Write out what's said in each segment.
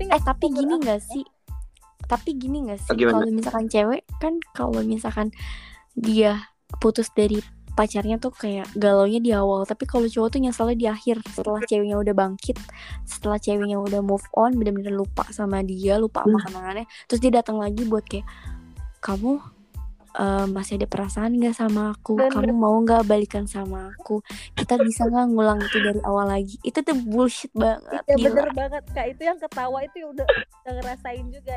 tapi eh nggak tapi gini nggak aku sih? Tapi gini nggak sih? Kalau misalkan cewek kan kalau misalkan dia putus dari pacarnya tuh kayak galaunya di awal. Tapi kalau cowok tuh nyeselnya di akhir setelah ceweknya udah bangkit setelah ceweknya udah move on bener-bener lupa sama dia lupa sama kenangannya terus dia datang lagi buat kayak kamu eh, masih ada perasaan nggak sama aku? Bener. kamu mau nggak balikan sama aku? Kita bisa nggak ngulang itu dari awal lagi? Itu tuh bullshit banget ya gila. bener banget kak. Itu yang ketawa itu ya udah, udah ngerasain juga.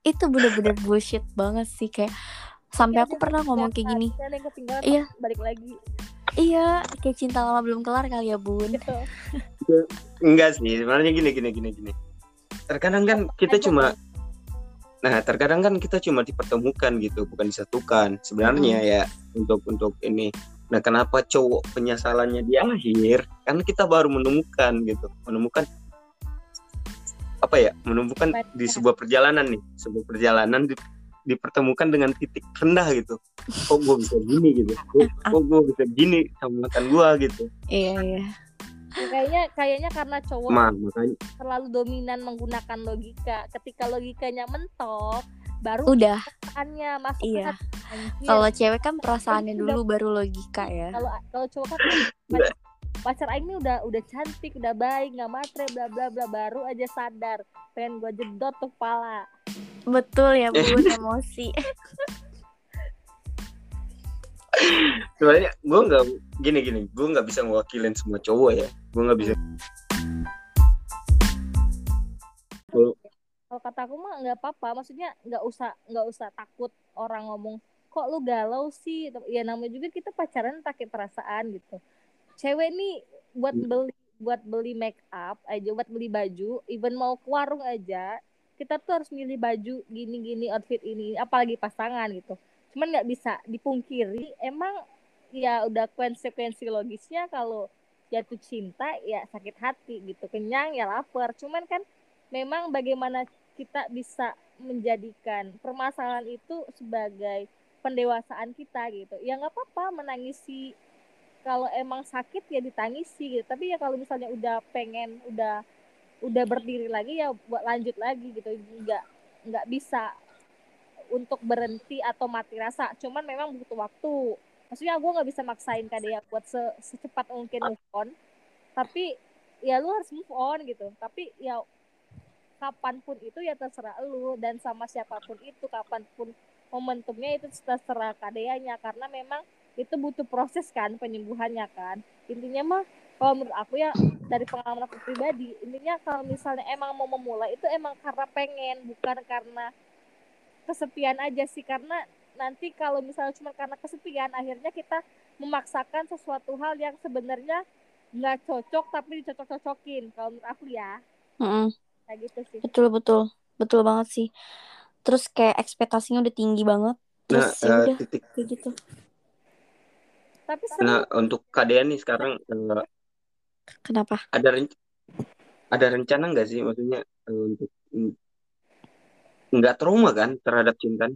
Itu bener-bener bullshit banget sih kayak sampai Iya, aku pernah ngomong kayak gini. kan Iya. balik lagi. Iya kayak cinta lama belum kelar kali ya bun. Gitu Enggak sih, sebenarnya gini gini gini gini. Terkadang kan kita cuma Nah, terkadang kan kita cuma dipertemukan gitu, bukan disatukan. Sebenarnya ya untuk untuk ini. Nah, kenapa cowok penyesalannya di akhir? Karena kita baru menemukan gitu, menemukan apa ya? Menemukan di sebuah perjalanan nih, sebuah perjalanan di, dipertemukan dengan titik rendah gitu. Kok gue bisa gini gitu? Kok, kok gue bisa gini sama mantan gue gitu? iya iya Ya, kayaknya kayaknya karena cowok Ma, makanya. terlalu dominan menggunakan logika. Ketika logikanya mentok baru udah. perasaannya masuk Iya. kalau cewek kan perasaannya Udah. dulu baru logika ya. Kalau kalau cowok kan pacar, pacar Aing ini udah udah cantik udah baik nggak matre bla bla bla baru aja sadar. Pengen gua jedot tuh kepala. Betul ya bun emosi sebenarnya gue nggak gini gini. Gue nggak bisa ngewakilin semua cowok ya. Gue nggak bisa. Kalau kata aku mah nggak apa-apa. Maksudnya nggak usah nggak usah takut orang ngomong kok lu galau sih? Ya namanya juga kita pacaran pakai perasaan gitu. Cewek nih buat Hmm. beli buat beli make up aja buat beli baju even mau ke warung aja kita tuh harus milih baju gini-gini outfit ini apalagi pasangan gitu cuman nggak bisa dipungkiri emang ya udah konsekuensi logisnya kalau jatuh cinta ya sakit hati gitu kenyang ya lapar. Cuman kan memang bagaimana kita bisa menjadikan permasalahan itu sebagai pendewasaan kita gitu. Ya nggak apa-apa menangisi kalau emang sakit ya ditangisi gitu. Tapi ya kalau misalnya udah pengen udah udah berdiri lagi ya buat lanjut lagi gitu. Nggak nggak bisa untuk berhenti atau mati rasa. Cuman memang butuh waktu. Maksudnya gue nggak bisa maksain kadea buat se secepat mungkin move on. Tapi ya lu harus move on gitu. Tapi ya kapan pun itu ya terserah lu. Dan sama siapa pun itu kapan pun momentumnya itu terserah kadeanya karena memang itu butuh proses kan penyembuhannya kan. Intinya mah kalau menurut aku ya dari pengalaman aku pribadi intinya kalau misalnya emang mau memulai itu emang karena pengen bukan karena kesepian aja sih karena nanti kalau misalnya cuma karena kesepian akhirnya kita memaksakan sesuatu hal yang sebenarnya nggak cocok tapi dicocok-cocokin kalau menurut aku ya. Mm-mm. kayak gitu sih. Betul betul. Betul banget sih. Terus kayak ekspektasinya udah tinggi banget. Nah terus eh, udah titik. kayak gitu. Tapi seru. nah untuk KDN nih sekarang eh, kenapa? ada ren- ada rencana nggak sih? Maksudnya eh, untuk mm, nggak trauma kan terhadap cinta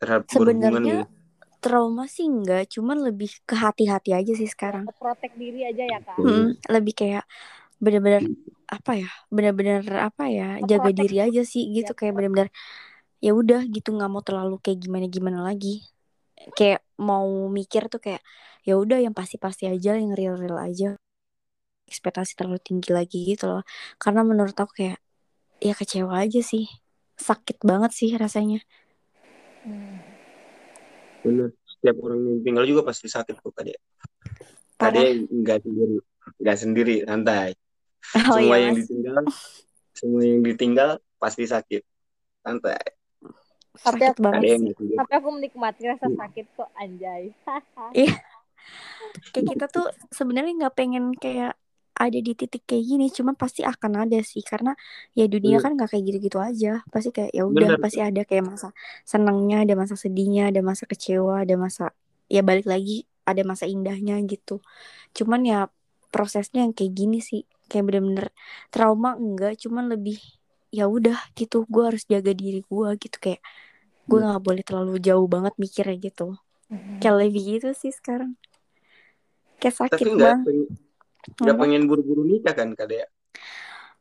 terhadap sebenarnya gitu? trauma sih enggak cuman lebih ke hati-hati aja sih sekarang. Protek diri aja ya kak. Hmm. Mm, lebih kayak bener-bener apa ya bener-bener apa ya jaga diri aja sih gitu ya. kayak bener-bener ya udah gitu nggak mau terlalu kayak gimana gimana lagi. Kayak mau mikir tuh kayak ya udah yang pasti-pasti aja yang real-real aja. Ekspektasi terlalu tinggi lagi gitu loh. Karena menurut aku kayak ya kecewa aja sih sakit banget sih rasanya. Hmm. bener. Setiap orang yang tinggal juga pasti sakit kok parah. KDN nggak sendiri nggak sendiri santai. Oh semua iya. yang mas ditinggal semua yang ditinggal pasti sakit santai. Tapi sakit banget tapi aku menikmati rasa sakit kok anjay. Kayak kita tuh sebenarnya nggak pengen kayak ada di titik kayak gini cuman pasti akan ada sih karena ya dunia Iya. kan nggak kayak gitu-gitu aja. Pasti kayak ya udah pasti ada kayak masa senangnya ada masa sedihnya ada masa kecewa ada masa ya balik lagi ada masa indahnya gitu. Cuman ya prosesnya yang kayak gini sih kayak bener-bener trauma enggak cuman lebih ya udah gitu gue harus jaga diri gue gitu kayak gue Iya. nggak boleh terlalu jauh banget mikirnya gitu. Kayak lebih gitu sih sekarang. Kayak sakit tapi banget Apa? pengen buru-buru nikah kan KDN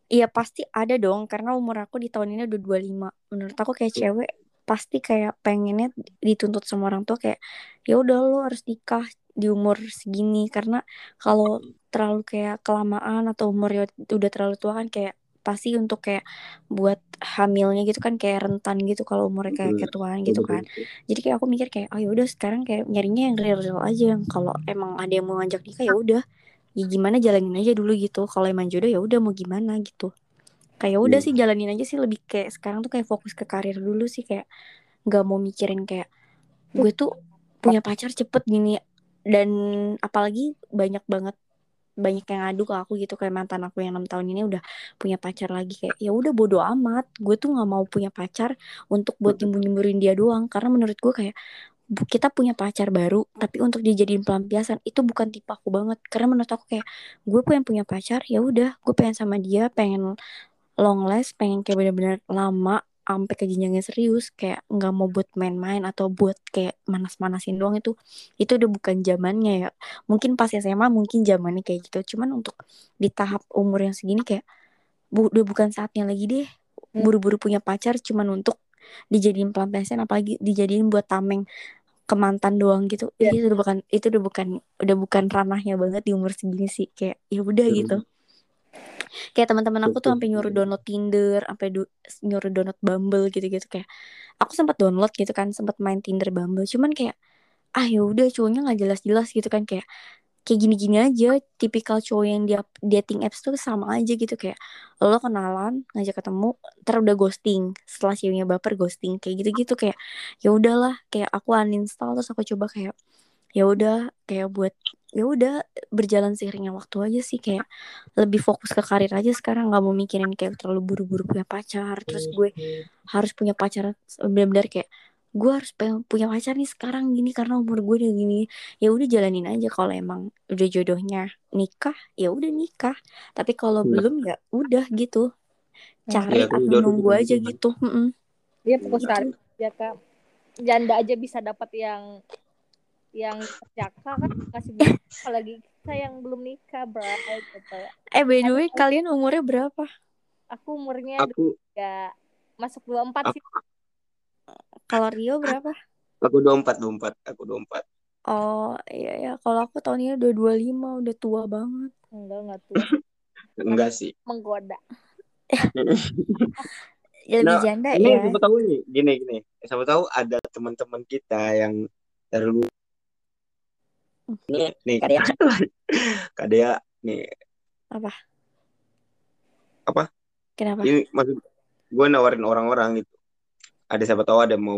Iya pasti ada dong karena umur aku di tahun ini udah 25. Menurut aku kayak cewek pasti kayak pengennya dituntut sama orang tua kayak ya udah lo harus nikah di umur segini karena kalau terlalu kayak kelamaan atau umurnya udah terlalu tua kan kayak pasti untuk kayak buat hamilnya gitu kan kayak rentan gitu kalau umurnya kayak ketuaan gitu kan. Jadi kayak aku mikir kayak oh ya udah sekarang kayak nyarinya yang real-real aja yang kalau emang ada yang mau ngajak nikah ya udah ya gimana jalanin aja dulu gitu. Kalau emang jodoh ya udah mau gimana gitu. Kayak udah Iya. sih jalanin aja sih lebih kayak sekarang tuh kayak fokus ke karir dulu sih kayak nggak mau mikirin kayak gue tuh punya pacar cepet gini dan apalagi banyak banget banyak yang ngadu ke aku gitu kayak mantan aku yang enam tahun ini udah punya pacar lagi kayak ya udah bodo amat gue tuh nggak mau punya pacar untuk buat nyembur nyemburin dia doang karena menurut gue kayak kita punya pacar baru tapi untuk dijadiin pelampiasan itu bukan tipe aku banget. Karena menurut aku kayak gue pengen punya pacar ya udah gue pengen sama dia pengen long last pengen kayak bener-bener lama sampai ke jenjang yang serius kayak nggak mau buat main-main atau buat kayak manas-manasin doang itu. Itu udah bukan zamannya ya. Mungkin pas SMA mungkin zamannya kayak gitu. Cuman untuk di tahap umur yang segini kayak bu, udah bukan saatnya lagi deh buru-buru punya pacar cuman untuk dijadiin pelampiasan apalagi dijadiin buat tameng ke mantan doang gitu. Iya. itu udah bukan itu udah bukan udah bukan ranahnya banget di umur segini sih. Kayak ya udah Betul. gitu. kayak teman-teman aku tuh sampai nyuruh download Tinder sampai du- nyuruh download Bumble gitu-gitu. Kayak aku sempat download gitu kan sempat main Tinder Bumble. Cuman kayak ah ya udah cowoknya nggak jelas-jelas gitu kan. Kayak kayak gini-gini aja tipikal cowok yang dia dating apps tuh sama aja gitu kayak lo kenalan ngajak ketemu ntar udah ghosting setelah ceweknya baper ghosting kayak gitu-gitu kayak ya udahlah kayak aku uninstall terus aku coba kayak ya udah kayak buat ya udah berjalan seiringnya waktu aja sih kayak lebih fokus ke karir aja sekarang nggak mau mikirin kayak terlalu buru-buru punya pacar terus gue harus punya pacar benar-benar kayak gue harus pengen punya pacar nih sekarang gini karena umur gue udah gini ya udah jalanin aja kalau emang udah jodohnya nikah ya udah nikah tapi kalau Iya. belum ya udah gitu cari Iya, kan atau nunggu aja gitu Mm-mm. Dia fokus Gitu. karir ya kak. Janda aja bisa dapat yang yang jaka kan bisa apalagi kita yang belum nikah bray gitu. eh by the way kalian umurnya berapa Aku umurnya Aku juga masuk 24 sih. Kalau Rio berapa aku 24 24 aku 24. oh iya ya kalau aku tahun ini udah 25 udah tua banget Enggak, enggak tua. Enggak sih. Menggoda. ya lebih Nah, janda Ini ya siapa tahu nih, gini gini. Siapa tahu ada teman-teman kita yang dulu nih nih Kadea. Kadea nih kenapa ini maksud gue nawarin orang-orang gitu. Ada siapa tahu ada mau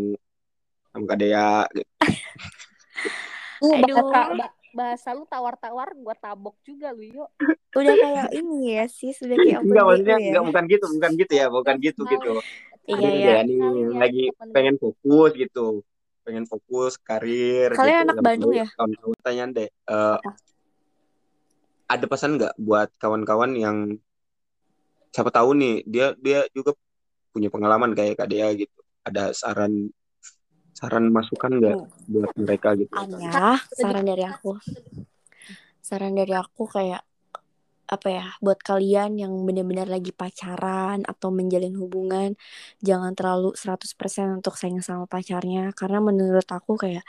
sama Kadea gitu. Tuh Aduh. bahasa, ba- bahasa lu tawar-tawar gua tabok juga lu yuk. udah kayak ini ya sih sudah kayak Enggak maksudnya ya enggak bukan gitu, bukan gitu ya, bukan gitu Tahu. gitu. Iya, iya. ya nih Kalian lagi temen- pengen fokus gitu. Pengen fokus karir Kalian gitu. anak Bandung ya? Kawan-kawan tanya deh, eh, Apa? ada pesan nggak buat kawan-kawan yang siapa tahu nih dia dia juga punya pengalaman kayak Kak Dea gitu. Ada saran saran masukan nggak buat mereka gitu? ada saran dari aku. saran dari aku kayak apa ya buat kalian yang benar-benar lagi pacaran atau menjalin hubungan jangan terlalu 100% untuk sayang sama pacarnya. Karena menurut aku kayak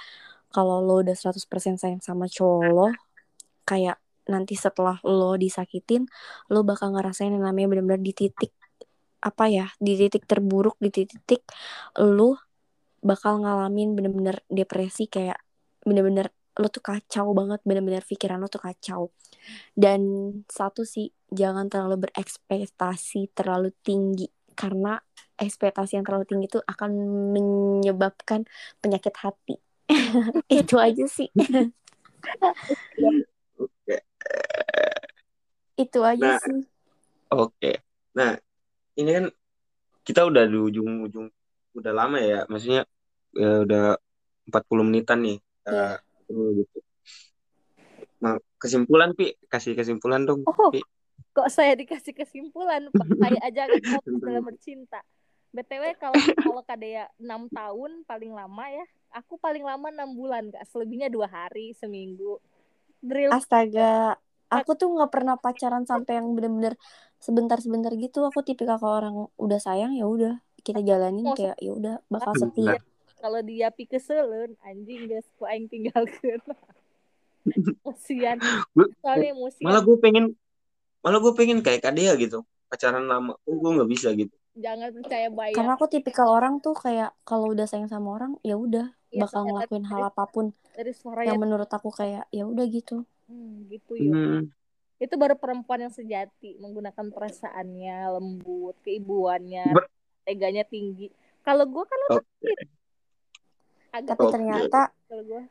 kalau lo udah 100% sayang sama cowok lo kayak nanti setelah lo disakitin lo bakal ngerasain yang namanya benar-benar di titik apa ya di titik terburuk di titik lo bakal ngalamin bener-bener depresi kayak bener-bener lo tuh kacau banget bener-bener pikiran lo tuh kacau dan satu sih jangan terlalu berekspektasi terlalu tinggi karena ekspektasi yang terlalu tinggi itu akan menyebabkan penyakit hati itu aja sih Oke. itu aja Nah. sih Oke. Nah, ini kan kita udah di ujung-ujung udah lama ya, maksudnya ya udah 40 menitan nih. Iya. Uh, gitu. Nah, kesimpulan Pi, kasih kesimpulan dong, Oh, Pi. kok saya dikasih kesimpulan Pak? Saya aja dalam bercinta. BTW kalau kalau Kadea 6 tahun paling lama ya. Aku paling lama 6 bulan, Kak. Selebihnya dua hari, seminggu. Drill astaga aku tuh nggak pernah pacaran sampai yang bener-bener sebentar-sebentar gitu. Aku tipikal kalau orang udah sayang ya udah kita jalanin Oh, kayak ya udah bakal Nah. setia. kalau dia pikeselen anjing guys ku aing tinggalkeun Gue- soalnya malah gue pengen malah gue pengen kayak Kadea gitu pacaran lama. Oh gue nggak bisa gitu? Jangan percaya bayang karena aku tipikal orang tuh kayak kalau udah sayang sama orang ya udah Iya, bakal ngelakuin hal apa pun dari suara yang yang menurut aku kayak ya udah gitu hmm, gitu yuk Hmm, itu baru perempuan yang sejati menggunakan perasaannya lembut keibuannya Ber- teganya tinggi. Kalau gue kan oke. agak tapi ternyata kalau gue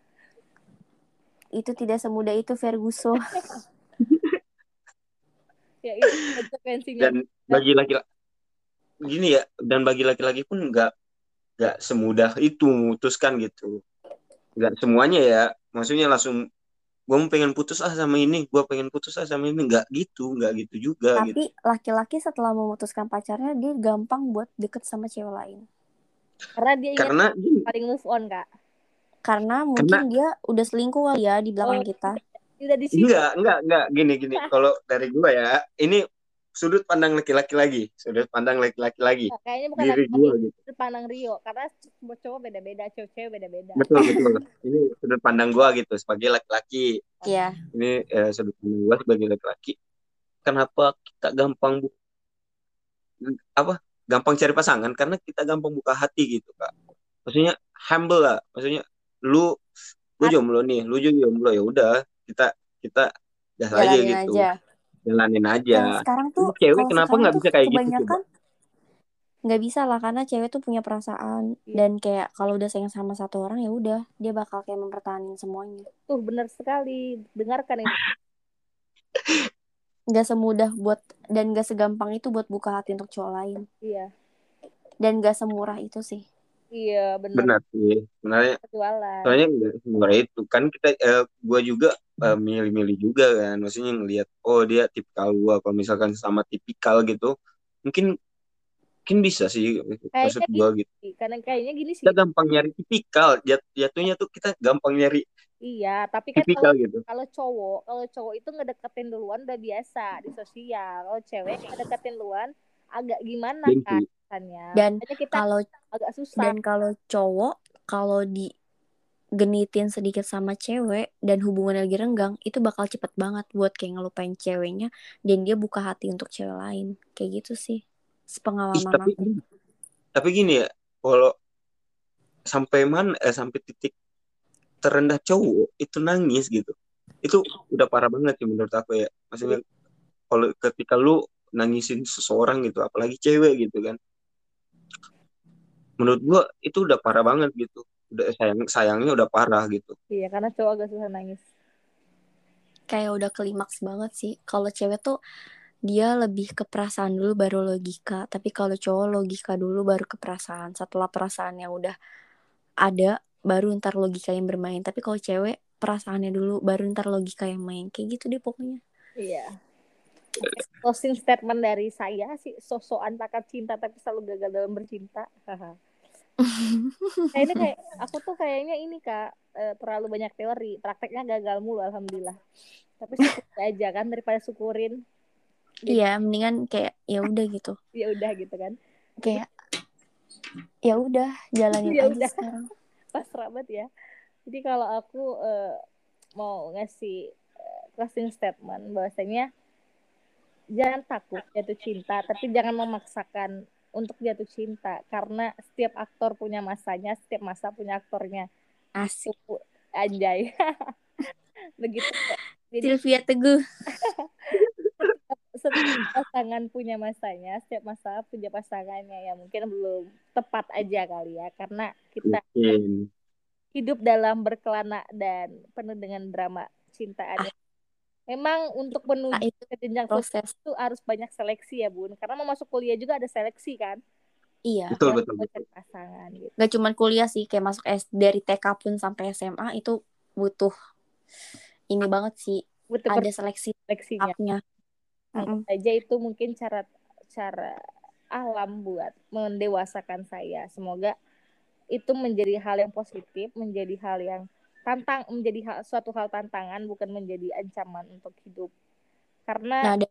itu tidak semudah itu Ferguson. Ya itu konsekuensinya. Dan bagi laki-laki gini ya dan bagi laki-laki pun nggak nggak semudah itu memutuskan gitu. Nggak semuanya ya maksudnya langsung gue mau pengen putus ah sama ini. Gue pengen putus ah sama ini. Nggak gitu nggak gitu juga gitu. tapi laki-laki setelah memutuskan pacarnya dia gampang buat deket sama cewek lain. Karena dia ingin karena gini, paling move on kak. Karena mungkin dia udah selingkuh kali ya di belakang Oh. kita. udah di sini enggak enggak enggak gini gini. Kalau dari gue ya ini sudut pandang laki-laki lagi sudut pandang laki-laki lagi. Kayaknya bukan diri laki-laki, gue gitu. sudut pandang Rio karena cowok cowok beda-beda cewek-cewek beda-beda. Betul betul. Ini sudut pandang gue gitu sebagai laki-laki. Iya. Ini eh, sudut pandang gue sebagai laki-laki. Kenapa kita gampang bu- apa? Gampang cari pasangan? Karena kita gampang buka hati gitu kak. Maksudnya humble lah. Maksudnya lu lu jomblo nih lu juga jomblo ya udah kita kita gas aja gitu. aja jalanin aja. Sekarang tuh cewek kenapa nggak bisa kayak gitu, kebanyakan nggak bisa lah karena cewek tuh punya perasaan. Iya. dan kayak kalau udah sayang sama satu orang ya udah dia bakal kayak mempertahankan semuanya. Tuh benar sekali. Dengarkan ini nggak semudah buat dan nggak segampang itu buat buka hati untuk cowok lain. Iya. Dan nggak semurah itu sih. Iya benar benar sih. Sebenarnya soalnya nggak sebenarnya itu. Kan kita eh, gua juga eh, milih-milih juga kan. Maksudnya ngelihat oh dia tipikal gua. Kalau misalkan sama tipikal gitu mungkin mungkin bisa sih maksud Kayaknya gua gitu. karena kayaknya gini sih. Kita gampang nyari tipikal. Jat- jatuhnya tuh kita gampang nyari iya tapi kan tipikal kalau gitu. kalau cowok kalau cowok itu ngedeketin duluan udah biasa di sosial. Kalau cewek ngedeketin duluan agak gimana kan Dan kita kalau agak susah. dan kalau cowok kalau digenitin sedikit sama cewek dan hubungannya lagi renggang itu bakal cepet banget buat kayak ngelupain ceweknya dan dia buka hati untuk cewek lain. Kayak gitu sih Ih, sepengalaman tapi aku. tapi gini ya kalau sampai mana eh, sampai titik terendah cowok itu nangis gitu itu udah parah banget sih menurut aku ya. Maksudnya kalau ketika lu nangisin seseorang gitu apalagi cewek gitu kan menurut gua itu udah parah banget gitu udah sayang sayangnya udah parah gitu. Iya karena cowok agak susah nangis. Kayak udah klimaks banget sih. Kalau cewek tuh dia lebih ke perasaan dulu baru logika. Tapi kalau cowok logika dulu baru ke perasaan. Setelah perasaan yang udah ada baru ntar logika yang bermain. Tapi kalau cewek perasaannya dulu baru ntar logika yang main. Kayak gitu deh pokoknya. Iya. Closing statement dari saya sih sosokan takkan cinta tapi selalu gagal dalam bercinta Haha. kayaknya kayak aku tuh kayaknya ini kak eh, terlalu banyak teori. Prakteknya gagal mulu alhamdulillah. Tapi syukur aja kan daripada syukurin. Iya mendingan kayak ya udah gitu. Ya udah gitu kan. Kayak ya udah jalanin Ya aja udah. sekarang. Pasrah banget ya. Jadi kalau aku eh, mau ngasih eh, closing statement bahwasanya jangan takut jatuh cinta tapi jangan memaksakan untuk jatuh cinta karena setiap aktor punya masanya setiap masa punya aktornya. Asik. Anjay. Begitu. Jadi Sylvia Teguh. Setiap pasangan punya masanya setiap masa punya pasangannya ya mungkin belum tepat aja kali ya karena kita mungkin. hidup dalam berkelana dan penuh dengan drama cintaan. Memang untuk Ah, menuju itu ke jenjang proses. itu harus banyak seleksi ya bun, karena mau masuk kuliah juga ada seleksi kan, iya. Betul betul betul. pasangan gitu. gak cuman kuliah sih kayak masuk S dari TK pun sampai SMA itu butuh ini banget sih Butuh ada seleksi seleksinya. tahapnya Anggap aja itu mungkin cara cara alam buat mendewasakan saya. Semoga itu menjadi hal yang positif, menjadi hal yang tantang menjadi hal, suatu hal tantangan bukan menjadi ancaman untuk hidup. Karena nah ada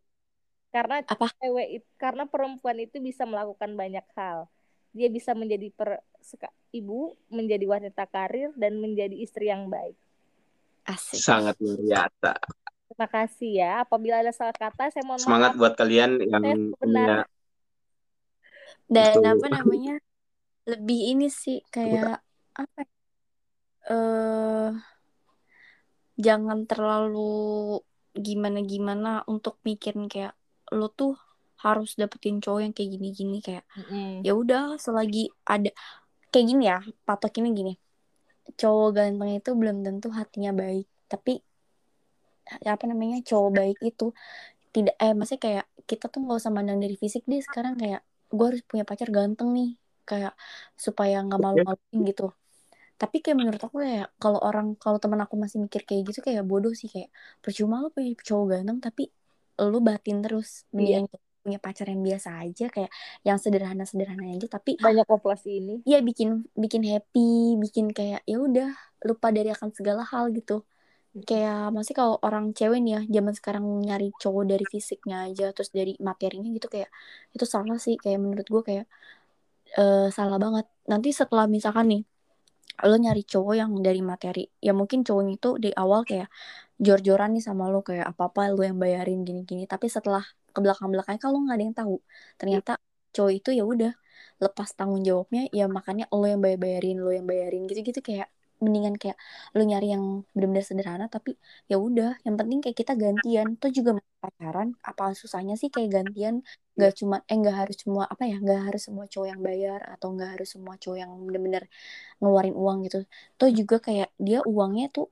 karena apa? cewek karena perempuan itu bisa melakukan banyak hal. Dia bisa menjadi per, seka- ibu menjadi wanita karir dan menjadi istri yang baik. Asik. Sangat luar biasa. Terima kasih ya. Apabila ada salah kata saya mohon semangat maaf. buat kalian yang punya dan Betul. apa namanya? Lebih ini sih kayak apa eh jangan terlalu gimana gimana untuk mikirin kayak lo tuh harus dapetin cowok yang kayak gini-gini kayak Mm-mm. ya udah selagi ada kayak gini ya patokinnya gini cowok ganteng itu belum tentu hatinya baik tapi apa namanya cowok baik itu tidak eh maksudnya kayak kita tuh nggak usah mandang dari fisik deh sekarang kayak gue harus punya pacar ganteng nih kayak supaya nggak malu-maluin gitu tapi kayak menurut aku kayak kalau orang kalau teman aku masih mikir kayak gitu kayak bodoh sih kayak percuma lo punya cowok ganteng tapi lu batin terus mendingan punya pacar yang biasa aja kayak yang sederhana sederhana aja tapi banyak populasi ini Iya bikin bikin happy, bikin kayak ya udah lupa dari akan segala hal gitu. Kayak masih kalau orang cewek nih ya zaman sekarang nyari cowok dari fisiknya aja terus dari materinya gitu kayak itu salah sih kayak menurut gue kayak eh, salah banget. Nanti setelah misalkan nih lo nyari cowok yang dari materi. Ya mungkin cowoknya itu di awal kayak jor-joran nih sama lo kayak apa-apa lo yang bayarin gini-gini. Tapi setelah ke belakang-belakangnya kalau nggak ada yang tahu. Ternyata cowok itu ya udah lepas tanggung jawabnya ya makanya lo yang bayar bayarin lo yang bayarin gitu-gitu kayak mendingan kayak lo nyari yang benar-benar sederhana tapi ya udah yang penting kayak kita gantian. Tuh juga pacaran apa susahnya sih kayak gantian? Nggak cuma eh nggak harus semua apa ya nggak harus semua cowok yang bayar atau nggak harus semua cowok yang benar-benar ngeluarin uang gitu. Tuh juga kayak dia uangnya tuh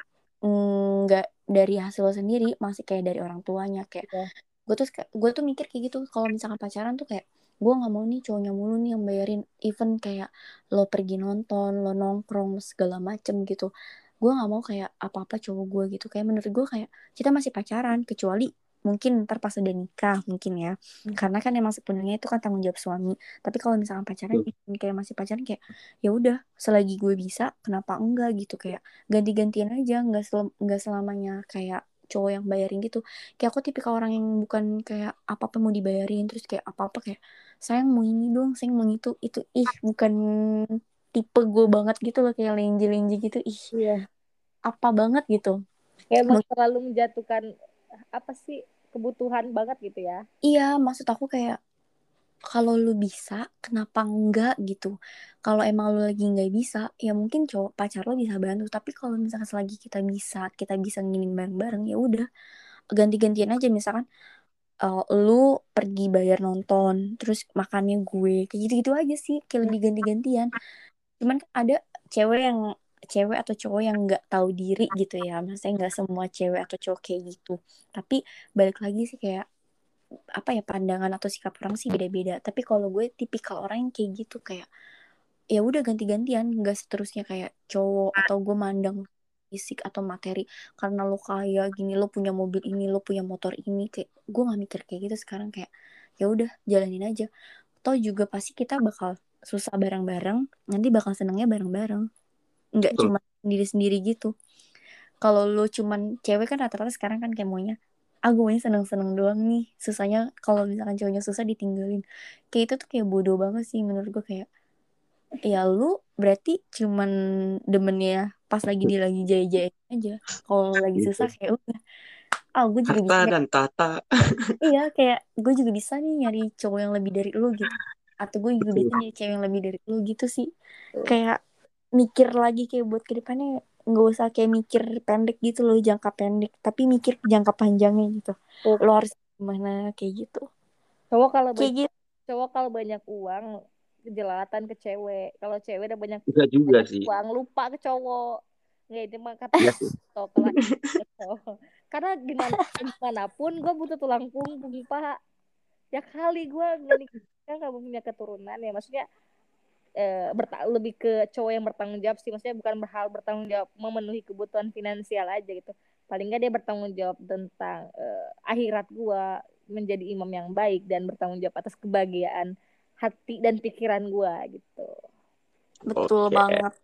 mm, nggak dari hasil sendiri masih kayak dari orang tuanya. Kayak Iya. gue tuh gue tuh mikir kayak gitu. Kalau misalkan pacaran tuh kayak gue nggak mau nih cowoknya mulu nih yang bayarin even kayak lo pergi nonton lo nongkrong segala macem gitu. Gue nggak mau kayak apa apa cowok gue gitu. Kayak menurut gue kayak kita masih pacaran kecuali mungkin ntar pas udah nikah mungkin ya. Hmm. karena kan emang sepenuhnya itu kan tanggung jawab suami. Tapi kalau misalkan pacaran kayak masih pacaran kayak ya udah selagi gue bisa kenapa enggak? gitu. Kayak ganti-gantian aja nggak sel nggak selamanya kayak cowok yang bayarin gitu. Kayak aku tipikal orang yang bukan kayak apa apa mau dibayarin terus kayak apa apa kayak sayang mau ini dong sayang mau itu. Itu ih bukan tipe gue banget gitu loh kayak lenje-lenje gitu. Ih iya. apa banget gitu. Kayak emang terlalu menjatuhkan apa sih kebutuhan banget gitu ya. Iya maksud aku kayak kalau lu bisa kenapa enggak gitu. Kalau emang lu lagi nggak bisa ya mungkin cowok pacar lo bisa bantu. Tapi kalau misalkan selagi kita bisa kita bisa nginin bareng-bareng ya udah. Ganti-gantian aja misalkan eh, lu pergi bayar nonton terus makannya gue. Kayak gitu-gitu aja sih kayak lebih ganti-gantian. Cuman kan ada cewek yang cewek atau cowok yang nggak tahu diri gitu ya. Maksudnya nggak semua cewek atau cowok kayak gitu. Tapi balik lagi sih kayak apa ya pandangan atau sikap orang sih beda-beda. Tapi kalau gue tipikal orang yang kayak gitu kayak ya udah ganti-gantian. Nggak seterusnya kayak cowok atau gue mandang fisik atau materi. Karena lo kaya gini lo punya mobil ini lo punya motor ini kayak gue nggak mikir kayak gitu sekarang kayak ya udah jalanin aja. Toh juga pasti kita bakal susah bareng-bareng nanti bakal senengnya bareng-bareng. Nggak Betul. cuma sendiri-sendiri gitu. Kalau lo cuman cewek kan rata-rata sekarang kan kayak maunya ah gue maunya seneng-seneng doang nih. Susahnya kalau misalkan cowoknya susah ditinggalin. Kayak itu tuh kayak bodoh banget sih menurut gue kayak ya lu berarti cuman demennya pas lagi dia lagi jaya-jaya aja. Kalau lagi Gitu. susah kayak udah. Ah gue juga bisa harta dan tata. Iya kayak gue juga bisa nih nyari cowok yang lebih dari lu gitu. Atau gue juga bisa nyari cewek yang lebih dari lu gitu sih. Kayak mikir lagi kayak buat ke depannya nggak usah kayak mikir pendek gitu loh jangka pendek. Tapi mikir jangka panjangnya gitu. Oh. lo harus gimana kayak gitu. Cowok kalau kayak gitu. cowok kalau banyak uang kejelatan ke cewek. Kalau cewek udah banyak enggak juga sih. uang lupa ke cowok. Nggak itu mah kata Iya sih. cowok karena gimana gimana pun gue butuh tulang punggung pak. Ya kali gue nggak nikah nggak punya keturunan ya. Maksudnya eh, berta- lebih ke cowok yang bertanggung jawab sih. Maksudnya bukan berhal bertanggung jawab memenuhi kebutuhan finansial aja gitu. Paling nggak dia bertanggung jawab tentang eh, akhirat gue menjadi imam yang baik dan bertanggung jawab atas kebahagiaan hati dan pikiran gue gitu betul Oke. banget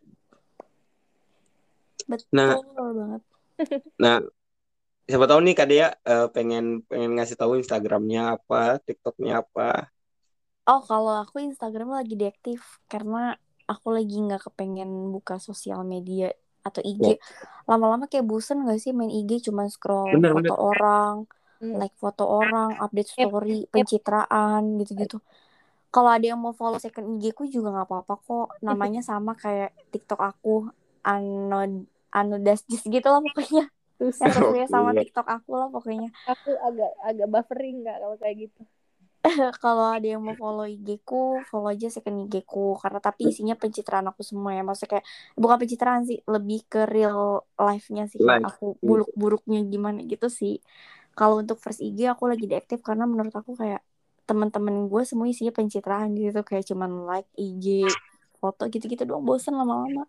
betul Nah. banget Nah, siapa tahu nih Kak Dea eh, pengen pengen ngasih tahu Instagramnya apa, TikToknya apa. oh kalau aku Instagram lagi deaktif karena aku lagi nggak kepengen buka sosial media atau IG lama-lama kayak bosen gak sih main IG cuma scroll Bener, foto orang Hmm. like foto orang update story pencitraan gitu-gitu kalau ada yang mau follow second IG ku juga nggak apa-apa kok. Namanya sama kayak TikTok aku Anod Anodasjis gitu lah pokoknya. Sesuai sama. TikTok aku lah pokoknya. Aku agak agak buffering nggak kalau kayak gitu. kalau ada yang mau follow IG ku follow aja second IG ku. Karena tapi isinya pencitraan aku semua ya. Maksudnya kayak bukan pencitraan sih lebih ke real life-nya sih. Life. aku buluk-buruknya gimana gitu sih. Kalau untuk first IG aku lagi deaktif karena menurut aku kayak teman-teman gue semua isinya pencitraan gitu kayak cuman like IG foto gitu-gitu doang bosen lama-lama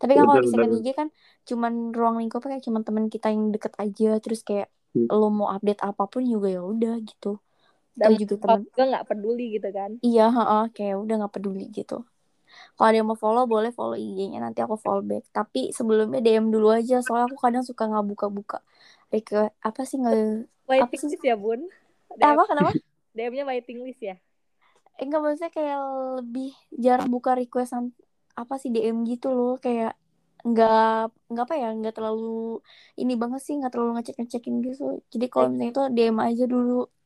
tapi kan kalau Bener-bener. IG kan cuman ruang lingkupnya kayak cuman teman kita yang deket aja terus kayak Hmm. lo mau update apa pun juga ya udah gitu Dan juga temen juga nggak peduli gitu kan. Iya, heeh, kayak udah nggak peduli gitu. Kalau ada yang mau follow boleh follow IG-nya nanti aku follow back. Tapi sebelumnya DM dulu aja soalnya aku kadang suka nggak buka-buka. Request apa sih nggak Apa Waiting sih? list ya bun. eh, apa kenapa? DM-nya waiting list ya. Eh, enggak maksudnya kayak lebih jarang buka requestan apa sih DM gitu loh. Kayak nggak nggak apa ya nggak terlalu ini banget sih nggak terlalu ngecek ngecekin gitu. Jadi kalau misalnya itu DM aja dulu